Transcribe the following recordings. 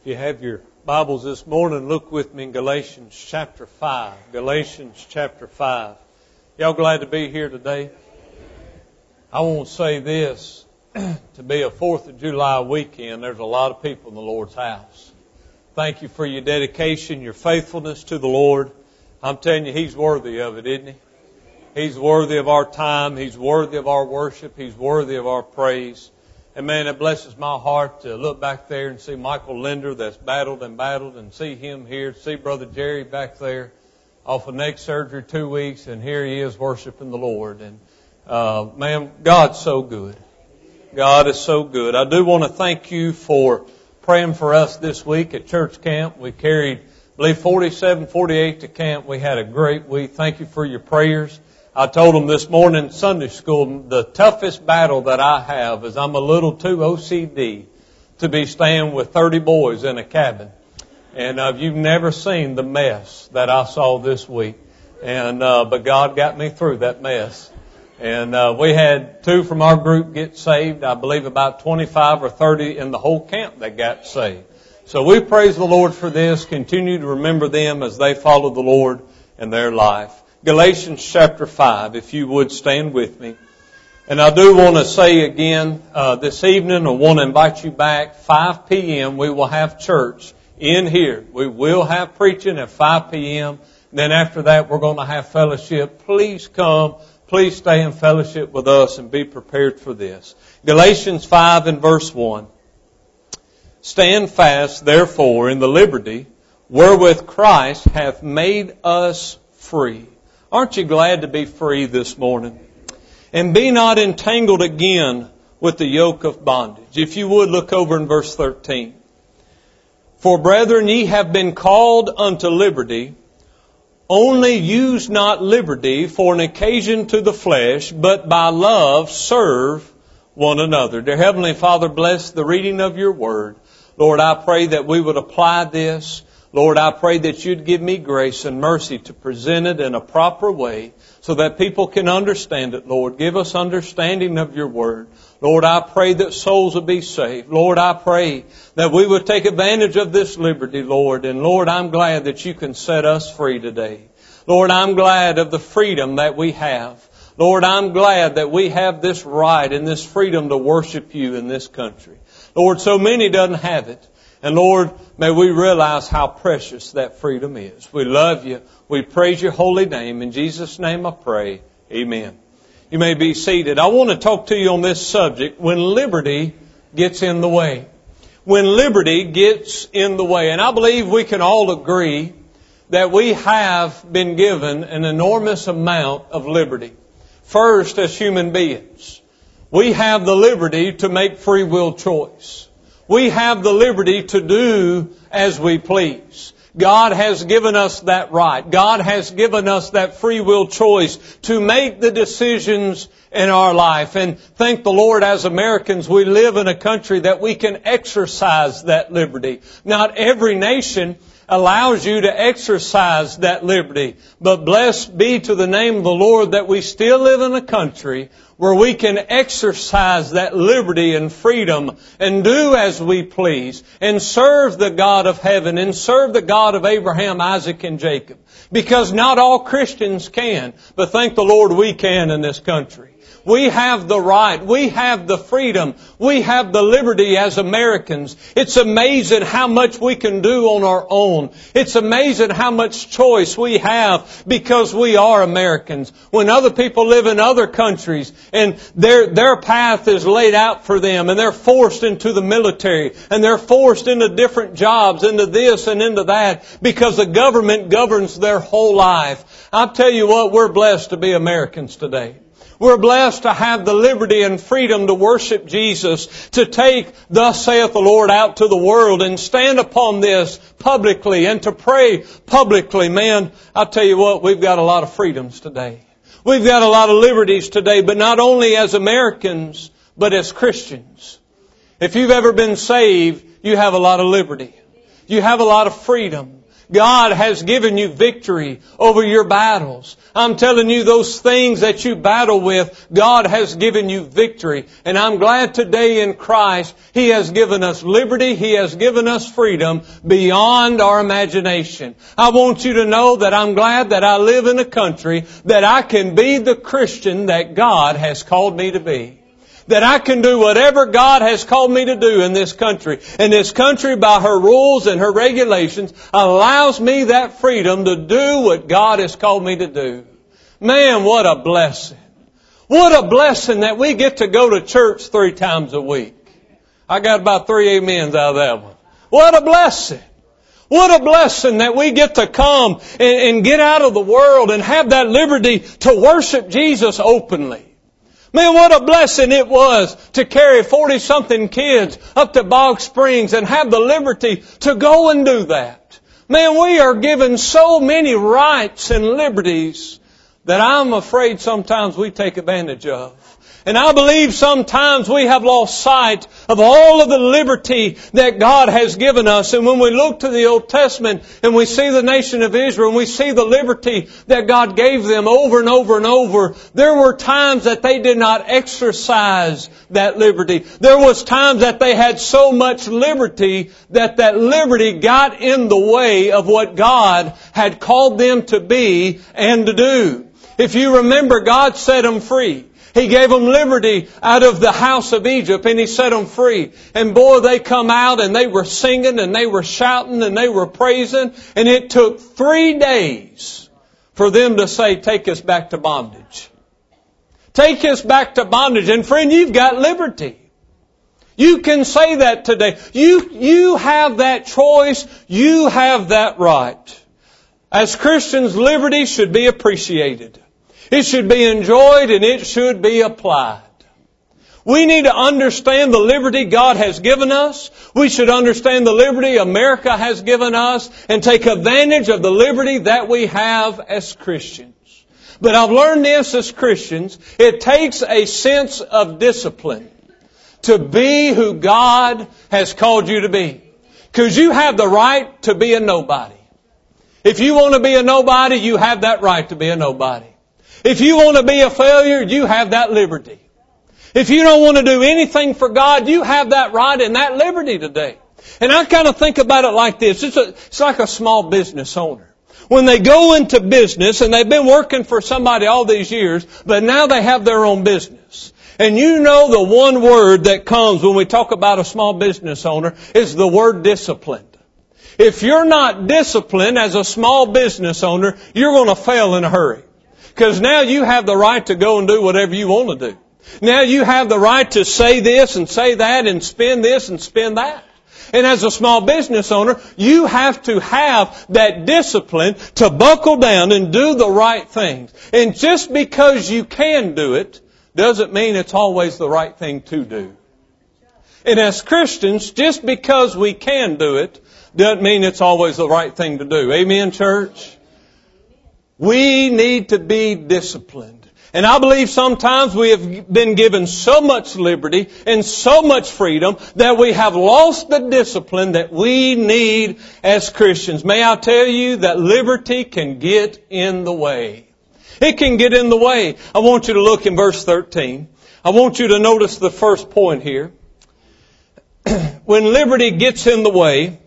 If you have your Bibles this morning, look with me in Galatians chapter 5. Galatians chapter 5. Y'all glad to be here today? I won't say this. to be a 4th of July weekend, there's a lot of people in the Lord's house. Thank you for your dedication, your faithfulness to the Lord. I'm telling you, He's worthy of it, isn't He? He's worthy of our time. He's worthy of our worship. He's worthy of our praise. And man, it blesses my heart to look back there and see Michael Linder that's battled and battled and see him here, see Brother Jerry back there off of neck surgery two weeks and here he is worshiping the Lord. And, uh, man, God's so good. God is so good. I do want to thank you for praying for us this week at church camp. We carried, I believe, 47, 48 to camp. We had a great week. Thank you for your prayers. I told them this morning in Sunday school, the toughest battle that I have is I'm a little too OCD to be staying with 30 boys in a cabin. And uh, you've never seen the mess that I saw this week. And, uh, but God got me through that mess. And, uh, we had two from our group get saved. I believe about 25 or 30 in the whole camp that got saved. So we praise the Lord for this. Continue to remember them as they follow the Lord in their life. Galatians chapter 5, if you would stand with me. And I do want to say again uh, this evening, I want to invite you back. 5 p.m. we will have church in here. We will have preaching at 5 p.m. Then after that, we're going to have fellowship. Please come. Please stay in fellowship with us and be prepared for this. Galatians 5 and verse 1. Stand fast, therefore, in the liberty wherewith Christ hath made us free Aren't you glad to be free this morning? And be not entangled again with the yoke of bondage. If you would look over in verse 13. For brethren, ye have been called unto liberty. Only use not liberty for an occasion to the flesh, but by love serve one another. Dear Heavenly Father, bless the reading of your word. Lord, I pray that we would apply this Lord, I pray that you'd give me grace and mercy to present it in a proper way so that people can understand it, Lord. Give us understanding of your word. Lord, I pray that souls will be saved. Lord, I pray that we would take advantage of this liberty, Lord. And Lord, I'm glad that you can set us free today. Lord, I'm glad of the freedom that we have. Lord, I'm glad that we have this right and this freedom to worship you in this country. Lord, so many doesn't have it. And Lord, may we realize how precious that freedom is. We love you. We praise your holy name. In Jesus' name I pray. Amen. You may be seated. I want to talk to you on this subject when liberty gets in the way. When liberty gets in the way. And I believe we can all agree that we have been given an enormous amount of liberty. First, as human beings, we have the liberty to make free will choice we have the liberty to do as we please. God has given us that right. God has given us that free will choice to make the decisions in our life. And thank the Lord as Americans, we live in a country that we can exercise that liberty. Not every nation allows you to exercise that liberty. But blessed be to the name of the Lord that we still live in a country where we can exercise that liberty and freedom and do as we please and serve the God of heaven and serve the God of Abraham, Isaac, and Jacob. Because not all Christians can, but thank the Lord we can in this country. We have the right. We have the freedom. We have the liberty as Americans. It's amazing how much we can do on our own. It's amazing how much choice we have because we are Americans. When other people live in other countries and their, their path is laid out for them and they're forced into the military and they're forced into different jobs, into this and into that because the government governs their whole life. I'll tell you what, we're blessed to be Americans today. We're blessed to have the liberty and freedom to worship Jesus, to take, thus saith the Lord, out to the world and stand upon this publicly and to pray publicly. Man, I'll tell you what, we've got a lot of freedoms today. We've got a lot of liberties today, but not only as Americans, but as Christians. If you've ever been saved, you have a lot of liberty. You have a lot of freedom. God has given you victory over your battles. I'm telling you those things that you battle with, God has given you victory. And I'm glad today in Christ, He has given us liberty, He has given us freedom beyond our imagination. I want you to know that I'm glad that I live in a country that I can be the Christian that God has called me to be that I can do whatever God has called me to do in this country. And this country, by her rules and her regulations, allows me that freedom to do what God has called me to do. Man, what a blessing. What a blessing that we get to go to church three times a week. I got about three amens out of that one. What a blessing. What a blessing that we get to come and, and get out of the world and have that liberty to worship Jesus openly. Man, what a blessing it was to carry 40 something kids up to Bog Springs and have the liberty to go and do that. Man, we are given so many rights and liberties that I'm afraid sometimes we take advantage of. And I believe sometimes we have lost sight of all of the liberty that God has given us. And when we look to the Old Testament and we see the nation of Israel and we see the liberty that God gave them over and over and over, there were times that they did not exercise that liberty. There was times that they had so much liberty that that liberty got in the way of what God had called them to be and to do. If you remember, God set them free. He gave them liberty out of the house of Egypt and He set them free. And boy, they come out and they were singing and they were shouting and they were praising. And it took three days for them to say, take us back to bondage. Take us back to bondage. And friend, you've got liberty. You can say that today. You, you have that choice. You have that right. As Christians, liberty should be appreciated. It should be enjoyed and it should be applied. We need to understand the liberty God has given us. We should understand the liberty America has given us and take advantage of the liberty that we have as Christians. But I've learned this as Christians. It takes a sense of discipline to be who God has called you to be. Because you have the right to be a nobody. If you want to be a nobody, you have that right to be a nobody. If you want to be a failure, you have that liberty. If you don't want to do anything for God, you have that right and that liberty today. And I kind of think about it like this. It's, a, it's like a small business owner. When they go into business and they've been working for somebody all these years, but now they have their own business. And you know the one word that comes when we talk about a small business owner is the word disciplined. If you're not disciplined as a small business owner, you're going to fail in a hurry. Because now you have the right to go and do whatever you want to do. Now you have the right to say this and say that and spend this and spend that. And as a small business owner, you have to have that discipline to buckle down and do the right things. And just because you can do it doesn't mean it's always the right thing to do. And as Christians, just because we can do it doesn't mean it's always the right thing to do. Amen, church? We need to be disciplined. And I believe sometimes we have been given so much liberty and so much freedom that we have lost the discipline that we need as Christians. May I tell you that liberty can get in the way. It can get in the way. I want you to look in verse 13. I want you to notice the first point here. when liberty gets in the way,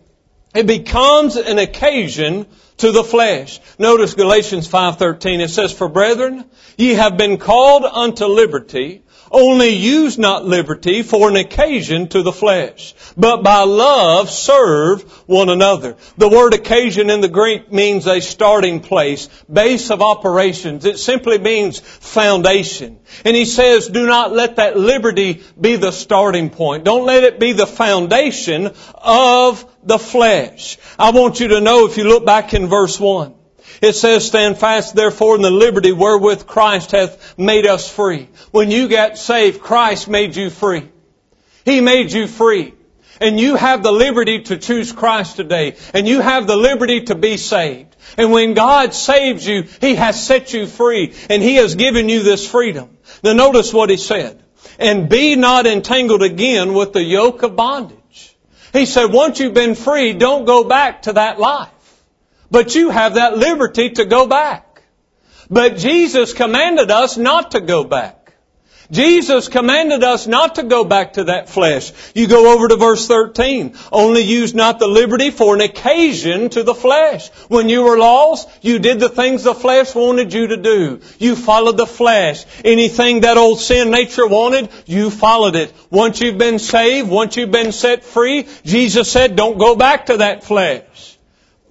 it becomes an occasion to the flesh. Notice Galatians 5:13 it says for brethren ye have been called unto liberty only use not liberty for an occasion to the flesh, but by love serve one another. The word occasion in the Greek means a starting place, base of operations. It simply means foundation. And he says, do not let that liberty be the starting point. Don't let it be the foundation of the flesh. I want you to know if you look back in verse 1, it says, stand fast therefore in the liberty wherewith Christ hath made us free. When you got saved, Christ made you free. He made you free. And you have the liberty to choose Christ today. And you have the liberty to be saved. And when God saves you, He has set you free. And He has given you this freedom. Now notice what He said. And be not entangled again with the yoke of bondage. He said, once you've been free, don't go back to that life. But you have that liberty to go back. But Jesus commanded us not to go back. Jesus commanded us not to go back to that flesh. You go over to verse 13. Only use not the liberty for an occasion to the flesh. When you were lost, you did the things the flesh wanted you to do. You followed the flesh. Anything that old sin nature wanted, you followed it. Once you've been saved, once you've been set free, Jesus said, don't go back to that flesh.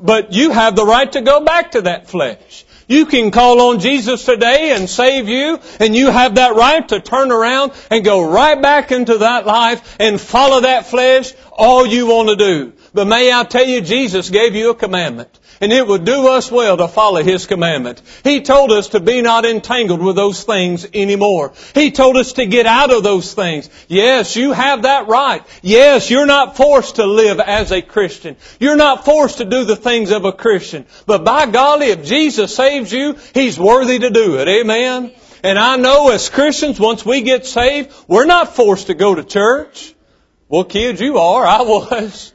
But you have the right to go back to that flesh. You can call on Jesus today and save you, and you have that right to turn around and go right back into that life and follow that flesh all you want to do. But may I tell you, Jesus gave you a commandment. And it would do us well to follow His commandment. He told us to be not entangled with those things anymore. He told us to get out of those things. Yes, you have that right. Yes, you're not forced to live as a Christian. You're not forced to do the things of a Christian. But by golly, if Jesus saves you, He's worthy to do it. Amen? And I know as Christians, once we get saved, we're not forced to go to church. Well, kids, you are. I was.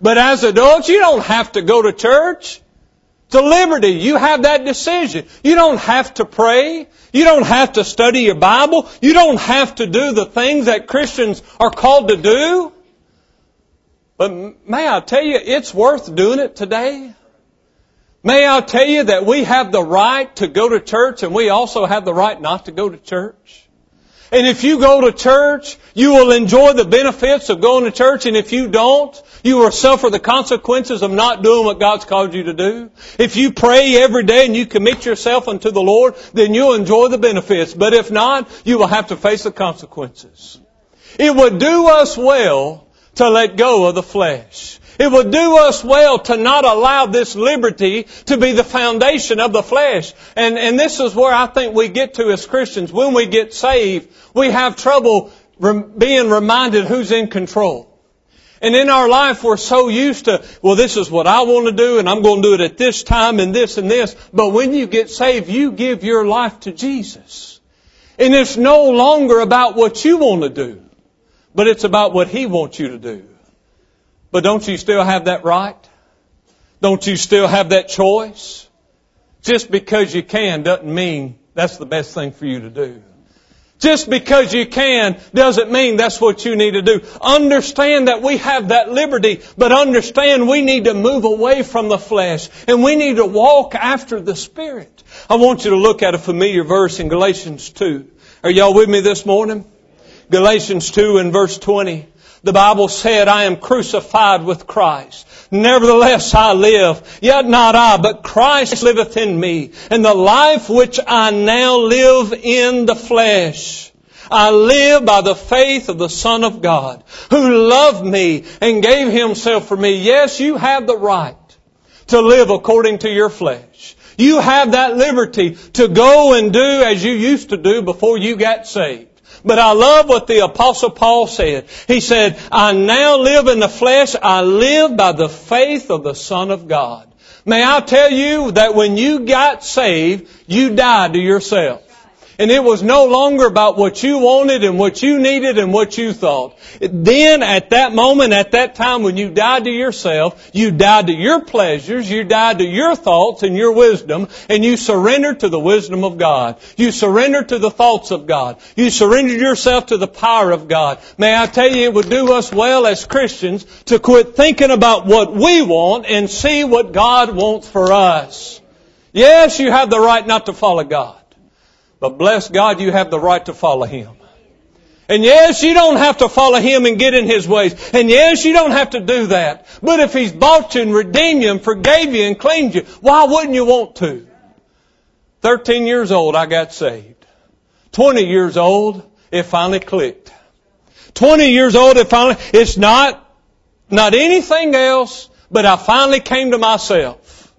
But as adults, you don't have to go to church. It's a liberty. You have that decision. You don't have to pray. You don't have to study your Bible. You don't have to do the things that Christians are called to do. But may I tell you, it's worth doing it today. May I tell you that we have the right to go to church and we also have the right not to go to church. And if you go to church, you will enjoy the benefits of going to church, and if you don't, you will suffer the consequences of not doing what God's called you to do. If you pray every day and you commit yourself unto the Lord, then you'll enjoy the benefits. But if not, you will have to face the consequences. It would do us well to let go of the flesh. It would do us well to not allow this liberty to be the foundation of the flesh. And, and this is where I think we get to as Christians. When we get saved, we have trouble rem- being reminded who's in control. And in our life, we're so used to, well, this is what I want to do, and I'm going to do it at this time, and this and this. But when you get saved, you give your life to Jesus. And it's no longer about what you want to do, but it's about what He wants you to do. But don't you still have that right? Don't you still have that choice? Just because you can doesn't mean that's the best thing for you to do. Just because you can doesn't mean that's what you need to do. Understand that we have that liberty, but understand we need to move away from the flesh and we need to walk after the Spirit. I want you to look at a familiar verse in Galatians 2. Are y'all with me this morning? Galatians 2 and verse 20. The Bible said, I am crucified with Christ. Nevertheless I live, yet not I, but Christ liveth in me. And the life which I now live in the flesh, I live by the faith of the Son of God, who loved me and gave himself for me. Yes, you have the right to live according to your flesh. You have that liberty to go and do as you used to do before you got saved. But I love what the apostle Paul said. He said, I now live in the flesh. I live by the faith of the Son of God. May I tell you that when you got saved, you died to yourself. And it was no longer about what you wanted and what you needed and what you thought. Then at that moment, at that time when you died to yourself, you died to your pleasures, you died to your thoughts and your wisdom, and you surrendered to the wisdom of God. You surrendered to the thoughts of God. You surrendered yourself to the power of God. May I tell you, it would do us well as Christians to quit thinking about what we want and see what God wants for us. Yes, you have the right not to follow God. But bless God, you have the right to follow Him. And yes, you don't have to follow Him and get in His ways. And yes, you don't have to do that. But if He's bought you and redeemed you and forgave you and cleaned you, why wouldn't you want to? 13 years old, I got saved. 20 years old, it finally clicked. 20 years old, it finally, it's not, not anything else, but I finally came to myself.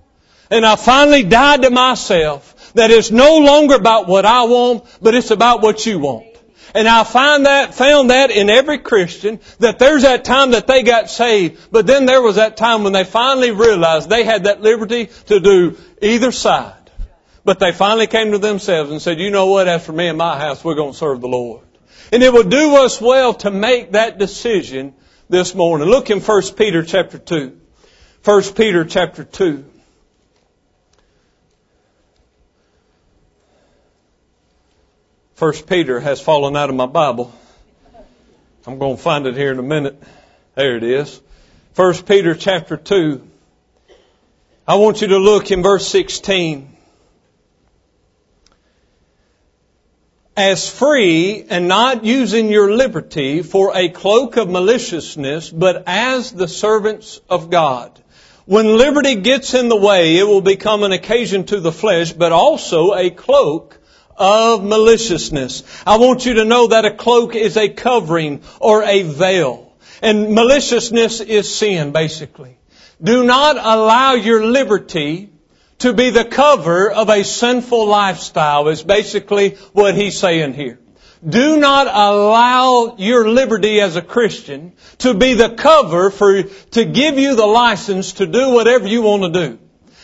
And I finally died to myself that it's no longer about what I want, but it's about what you want. And I find that, found that in every Christian, that there's that time that they got saved, but then there was that time when they finally realized they had that liberty to do either side. But they finally came to themselves and said, you know what, as for me and my house, we're going to serve the Lord. And it would do us well to make that decision this morning. Look in 1 Peter chapter 2. 1 Peter chapter 2. First Peter has fallen out of my Bible. I'm going to find it here in a minute. There it is. First Peter chapter 2. I want you to look in verse 16. As free and not using your liberty for a cloak of maliciousness, but as the servants of God. When liberty gets in the way, it will become an occasion to the flesh, but also a cloak of maliciousness. I want you to know that a cloak is a covering or a veil. And maliciousness is sin, basically. Do not allow your liberty to be the cover of a sinful lifestyle is basically what he's saying here. Do not allow your liberty as a Christian to be the cover for, to give you the license to do whatever you want to do.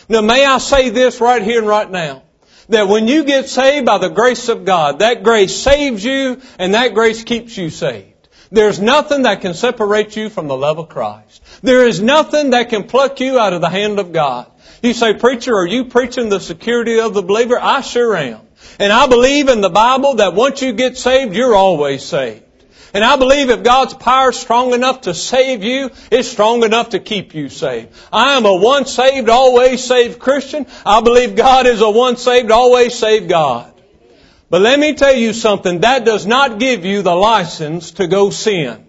Now may I say this right here and right now that when you get saved by the grace of God, that grace saves you and that grace keeps you saved. There's nothing that can separate you from the love of Christ. There is nothing that can pluck you out of the hand of God. You say, preacher, are you preaching the security of the believer? I sure am. And I believe in the Bible that once you get saved, you're always saved. And I believe if God's power is strong enough to save you, it's strong enough to keep you saved. I am a once saved, always saved Christian. I believe God is a once saved, always saved God. But let me tell you something, that does not give you the license to go sin.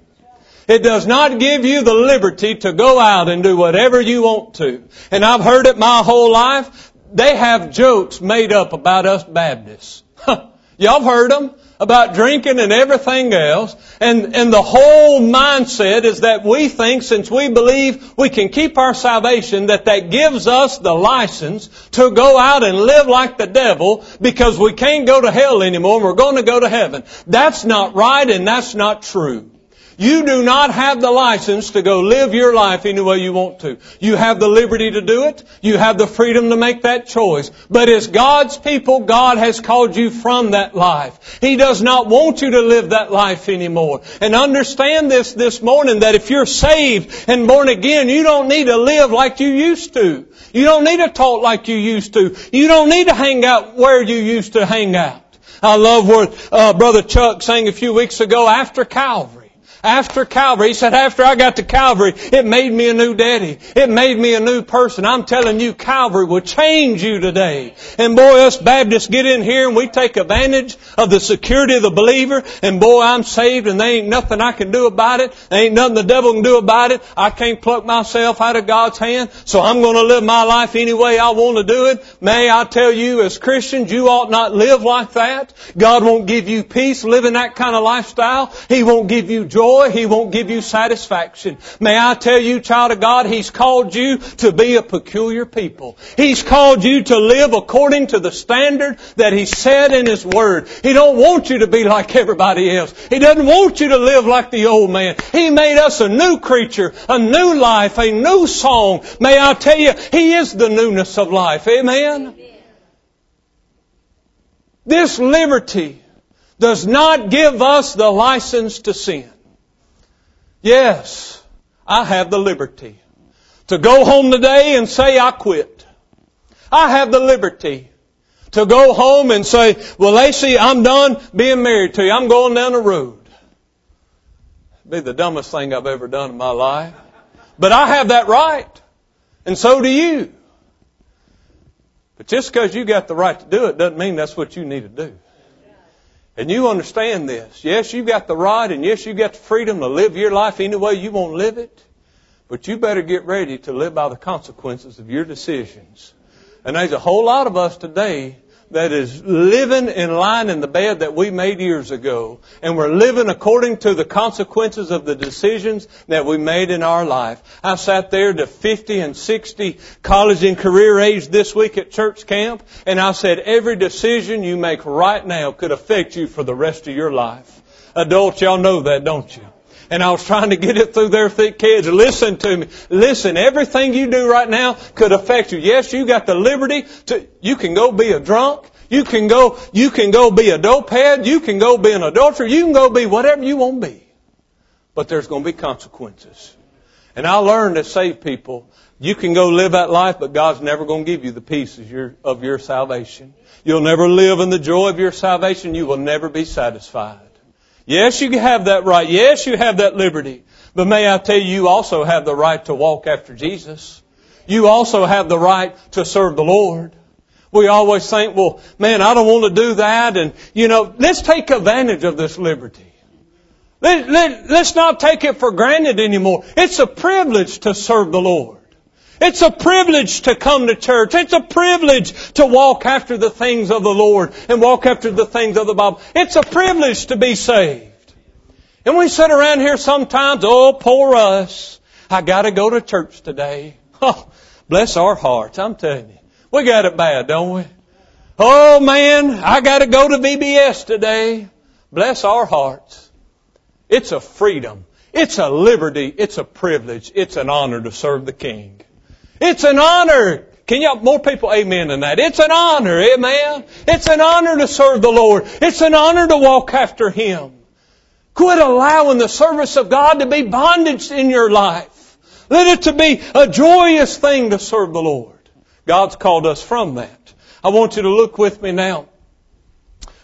It does not give you the liberty to go out and do whatever you want to. And I've heard it my whole life. They have jokes made up about us Baptists. Y'all have heard them about drinking and everything else. And, and the whole mindset is that we think since we believe we can keep our salvation that that gives us the license to go out and live like the devil because we can't go to hell anymore and we're going to go to heaven. That's not right and that's not true. You do not have the license to go live your life any way you want to. You have the liberty to do it. You have the freedom to make that choice. But as God's people, God has called you from that life. He does not want you to live that life anymore. And understand this this morning that if you're saved and born again, you don't need to live like you used to. You don't need to talk like you used to. You don't need to hang out where you used to hang out. I love what uh, Brother Chuck sang a few weeks ago after Calvary. After Calvary, he said, after I got to Calvary, it made me a new daddy. It made me a new person. I'm telling you, Calvary will change you today. And boy, us Baptists get in here and we take advantage of the security of the believer. And boy, I'm saved and there ain't nothing I can do about it. There ain't nothing the devil can do about it. I can't pluck myself out of God's hand. So I'm going to live my life any way I want to do it. May I tell you, as Christians, you ought not live like that. God won't give you peace living that kind of lifestyle. He won't give you joy joy, He won't give you satisfaction. May I tell you, child of God, He's called you to be a peculiar people. He's called you to live according to the standard that He said in His Word. He don't want you to be like everybody else. He doesn't want you to live like the old man. He made us a new creature, a new life, a new song. May I tell you, He is the newness of life. Amen? This liberty does not give us the license to sin. Yes, I have the liberty to go home today and say I quit. I have the liberty to go home and say, well, Lacey, I'm done being married to you. I'm going down the road. It'd be the dumbest thing I've ever done in my life. But I have that right. And so do you. But just because you got the right to do it doesn't mean that's what you need to do. And you understand this. Yes, you've got the right and yes, you've got the freedom to live your life any way you want to live it. But you better get ready to live by the consequences of your decisions. And there's a whole lot of us today that is living in line in the bed that we made years ago. And we're living according to the consequences of the decisions that we made in our life. I sat there to 50 and 60 college and career age this week at church camp, and I said, every decision you make right now could affect you for the rest of your life. Adults, y'all know that, don't you? And I was trying to get it through their thick heads. Listen to me. Listen, everything you do right now could affect you. Yes, you got the liberty to, you can go be a drunk. You can go, you can go be a dopehead. You can go be an adulterer. You can go be whatever you want to be. But there's going to be consequences. And I learned to save people, you can go live that life, but God's never going to give you the peace of your, of your salvation. You'll never live in the joy of your salvation. You will never be satisfied. Yes, you have that right. Yes, you have that liberty. But may I tell you, you also have the right to walk after Jesus. You also have the right to serve the Lord. We always think, well, man, I don't want to do that. And, you know, let's take advantage of this liberty. Let, let, let's not take it for granted anymore. It's a privilege to serve the Lord. It's a privilege to come to church. It's a privilege to walk after the things of the Lord and walk after the things of the Bible. It's a privilege to be saved. And we sit around here sometimes, oh, poor us. I gotta go to church today. Oh, bless our hearts, I'm telling you. We got it bad, don't we? Oh man, I gotta go to VBS today. Bless our hearts. It's a freedom. It's a liberty. It's a privilege. It's an honor to serve the King. It's an honor. Can you more people amen than that? It's an honor, amen. It's an honor to serve the Lord. It's an honor to walk after Him. Quit allowing the service of God to be bondage in your life. Let it to be a joyous thing to serve the Lord. God's called us from that. I want you to look with me now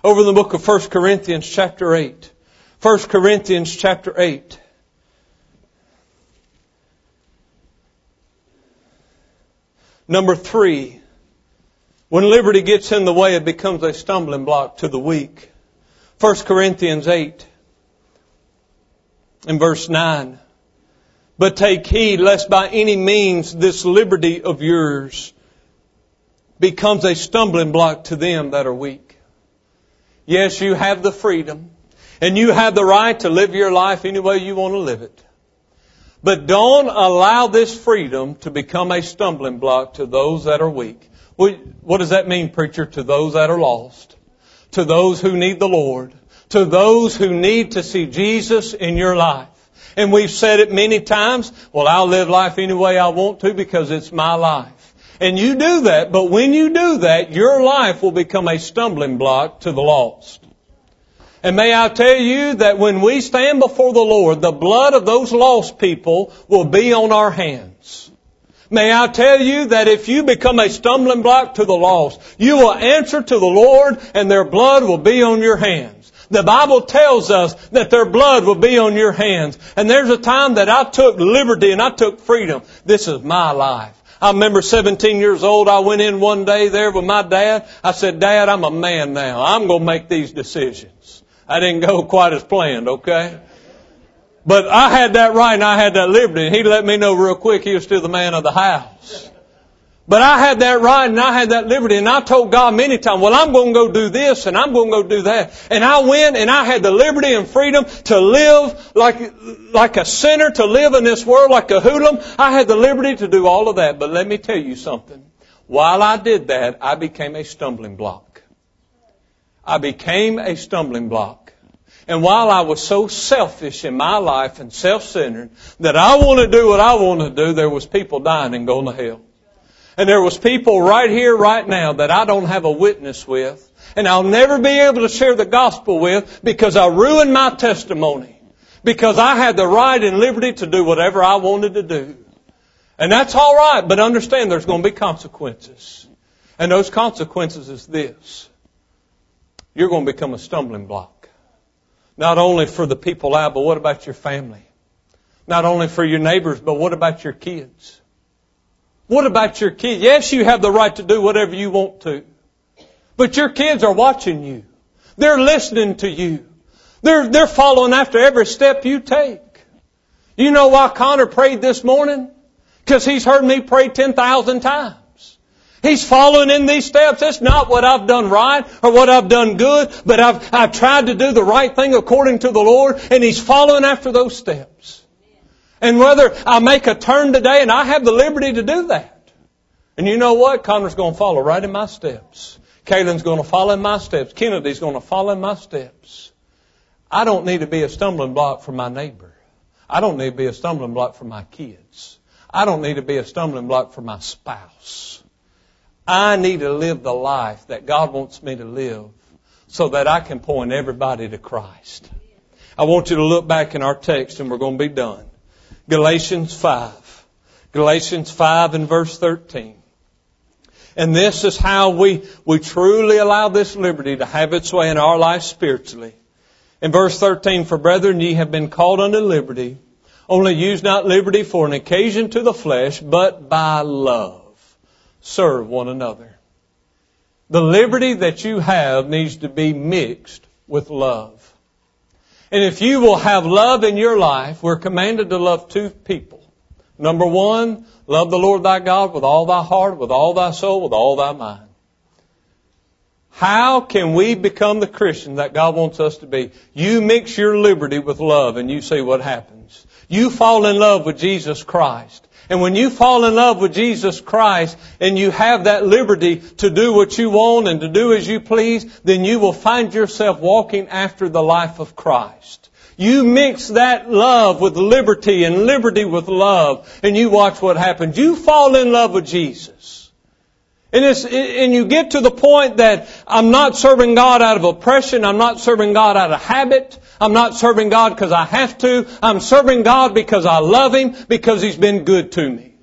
over the book of 1 Corinthians chapter 8. 1 Corinthians chapter 8. Number three, when liberty gets in the way, it becomes a stumbling block to the weak. 1 Corinthians 8 in verse 9. But take heed lest by any means this liberty of yours becomes a stumbling block to them that are weak. Yes, you have the freedom and you have the right to live your life any way you want to live it. But don't allow this freedom to become a stumbling block to those that are weak. What does that mean, preacher? To those that are lost. To those who need the Lord. To those who need to see Jesus in your life. And we've said it many times, well, I'll live life any way I want to because it's my life. And you do that, but when you do that, your life will become a stumbling block to the lost. And may I tell you that when we stand before the Lord, the blood of those lost people will be on our hands. May I tell you that if you become a stumbling block to the lost, you will answer to the Lord and their blood will be on your hands. The Bible tells us that their blood will be on your hands. And there's a time that I took liberty and I took freedom. This is my life. I remember 17 years old, I went in one day there with my dad. I said, Dad, I'm a man now. I'm going to make these decisions. I didn't go quite as planned, okay? But I had that right and I had that liberty. And he let me know real quick he was still the man of the house. But I had that right and I had that liberty and I told God many times, well, I'm going to go do this and I'm going to go do that. And I went and I had the liberty and freedom to live like, like a sinner, to live in this world like a hoodlum. I had the liberty to do all of that. But let me tell you something. While I did that, I became a stumbling block. I became a stumbling block. And while I was so selfish in my life and self-centered that I want to do what I want to do, there was people dying and going to hell. And there was people right here, right now that I don't have a witness with. And I'll never be able to share the gospel with because I ruined my testimony. Because I had the right and liberty to do whatever I wanted to do. And that's alright, but understand there's going to be consequences. And those consequences is this. You're going to become a stumbling block. Not only for the people out, but what about your family? Not only for your neighbors, but what about your kids? What about your kids? Yes, you have the right to do whatever you want to. But your kids are watching you. They're listening to you. They're, they're following after every step you take. You know why Connor prayed this morning? Because he's heard me pray 10,000 times. He's following in these steps. It's not what I've done right or what I've done good, but I've, I've tried to do the right thing according to the Lord, and He's following after those steps. And whether I make a turn today, and I have the liberty to do that. And you know what? Connor's going to follow right in my steps. Kaylin's going to follow in my steps. Kennedy's going to follow in my steps. I don't need to be a stumbling block for my neighbor. I don't need to be a stumbling block for my kids. I don't need to be a stumbling block for my spouse. I need to live the life that God wants me to live so that I can point everybody to Christ. I want you to look back in our text and we're going to be done. Galatians 5. Galatians 5 and verse 13. And this is how we, we truly allow this liberty to have its way in our life spiritually. In verse 13, for brethren, ye have been called unto liberty. Only use not liberty for an occasion to the flesh, but by love serve one another. The liberty that you have needs to be mixed with love. And if you will have love in your life, we're commanded to love two people. Number one, love the Lord thy God with all thy heart, with all thy soul, with all thy mind. How can we become the Christian that God wants us to be? You mix your liberty with love and you see what happens. You fall in love with Jesus Christ. And when you fall in love with Jesus Christ and you have that liberty to do what you want and to do as you please, then you will find yourself walking after the life of Christ. You mix that love with liberty and liberty with love and you watch what happens. You fall in love with Jesus. And, it's, and you get to the point that I'm not serving God out of oppression. I'm not serving God out of habit. I'm not serving God because I have to. I'm serving God because I love Him, because He's been good to me.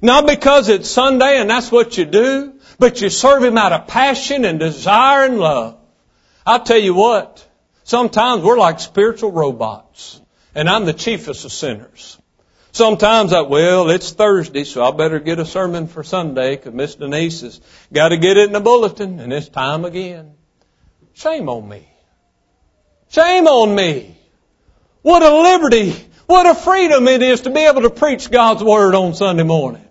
Not because it's Sunday and that's what you do, but you serve Him out of passion and desire and love. I'll tell you what, sometimes we're like spiritual robots, and I'm the chiefest of sinners. Sometimes I, well, it's Thursday, so I better get a sermon for Sunday because Miss Denise has got to get it in the bulletin, and it's time again. Shame on me. Shame on me. What a liberty, what a freedom it is to be able to preach God's Word on Sunday morning.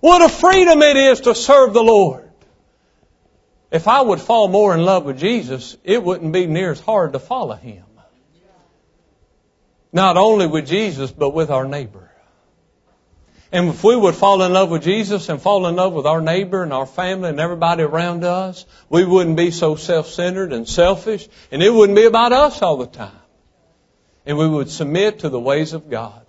What a freedom it is to serve the Lord. If I would fall more in love with Jesus, it wouldn't be near as hard to follow Him. Not only with Jesus, but with our neighbor. And if we would fall in love with Jesus and fall in love with our neighbor and our family and everybody around us, we wouldn't be so self-centered and selfish, and it wouldn't be about us all the time. And we would submit to the ways of God.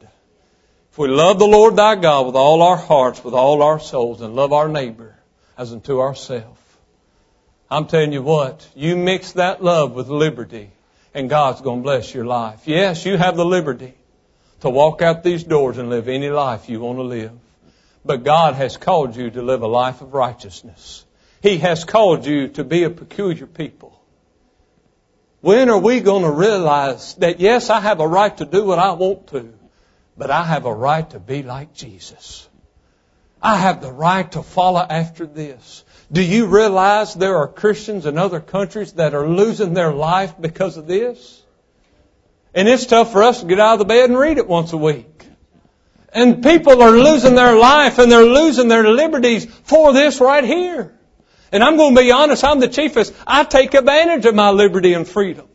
If we love the Lord thy God with all our hearts, with all our souls, and love our neighbor as unto ourselves, I'm telling you what, you mix that love with liberty, and God's going to bless your life. Yes, you have the liberty to walk out these doors and live any life you want to live. But God has called you to live a life of righteousness. He has called you to be a peculiar people. When are we going to realize that yes, I have a right to do what I want to, but I have a right to be like Jesus? I have the right to follow after this. Do you realize there are Christians in other countries that are losing their life because of this? And it's tough for us to get out of the bed and read it once a week. And people are losing their life and they're losing their liberties for this right here. And I'm going to be honest, I'm the chiefest. I take advantage of my liberty and freedom.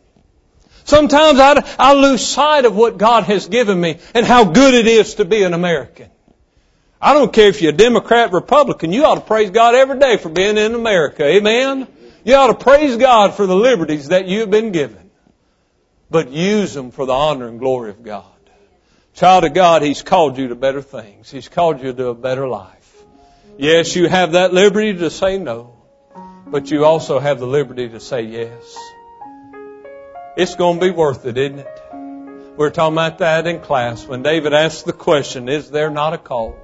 Sometimes I, I lose sight of what God has given me and how good it is to be an American. I don't care if you're a Democrat, or Republican, you ought to praise God every day for being in America. Amen? You ought to praise God for the liberties that you've been given but use them for the honor and glory of God. Child of God, He's called you to better things. He's called you to a better life. Yes, you have that liberty to say no, but you also have the liberty to say yes. It's going to be worth it, isn't it? We are talking about that in class when David asked the question, is there not a cause?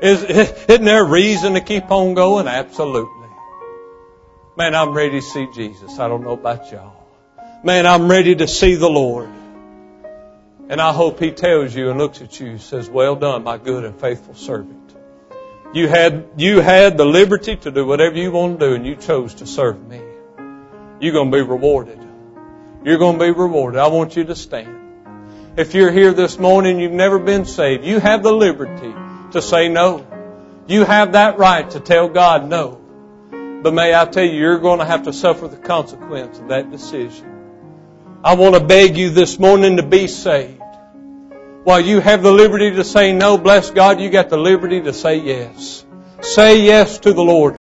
Is, isn't there a reason to keep on going? Absolutely. Man, I'm ready to see Jesus. I don't know about y'all. Man, I'm ready to see the Lord. And I hope He tells you and looks at you and says, well done, my good and faithful servant. You had, you had the liberty to do whatever you want to do and you chose to serve me. You're going to be rewarded. You're going to be rewarded. I want you to stand. If you're here this morning, and you've never been saved, you have the liberty to say no. You have that right to tell God no. But may I tell you, you're going to have to suffer the consequence of that decision. I want to beg you this morning to be saved. While you have the liberty to say no, bless God, you got the liberty to say yes. Say yes to the Lord.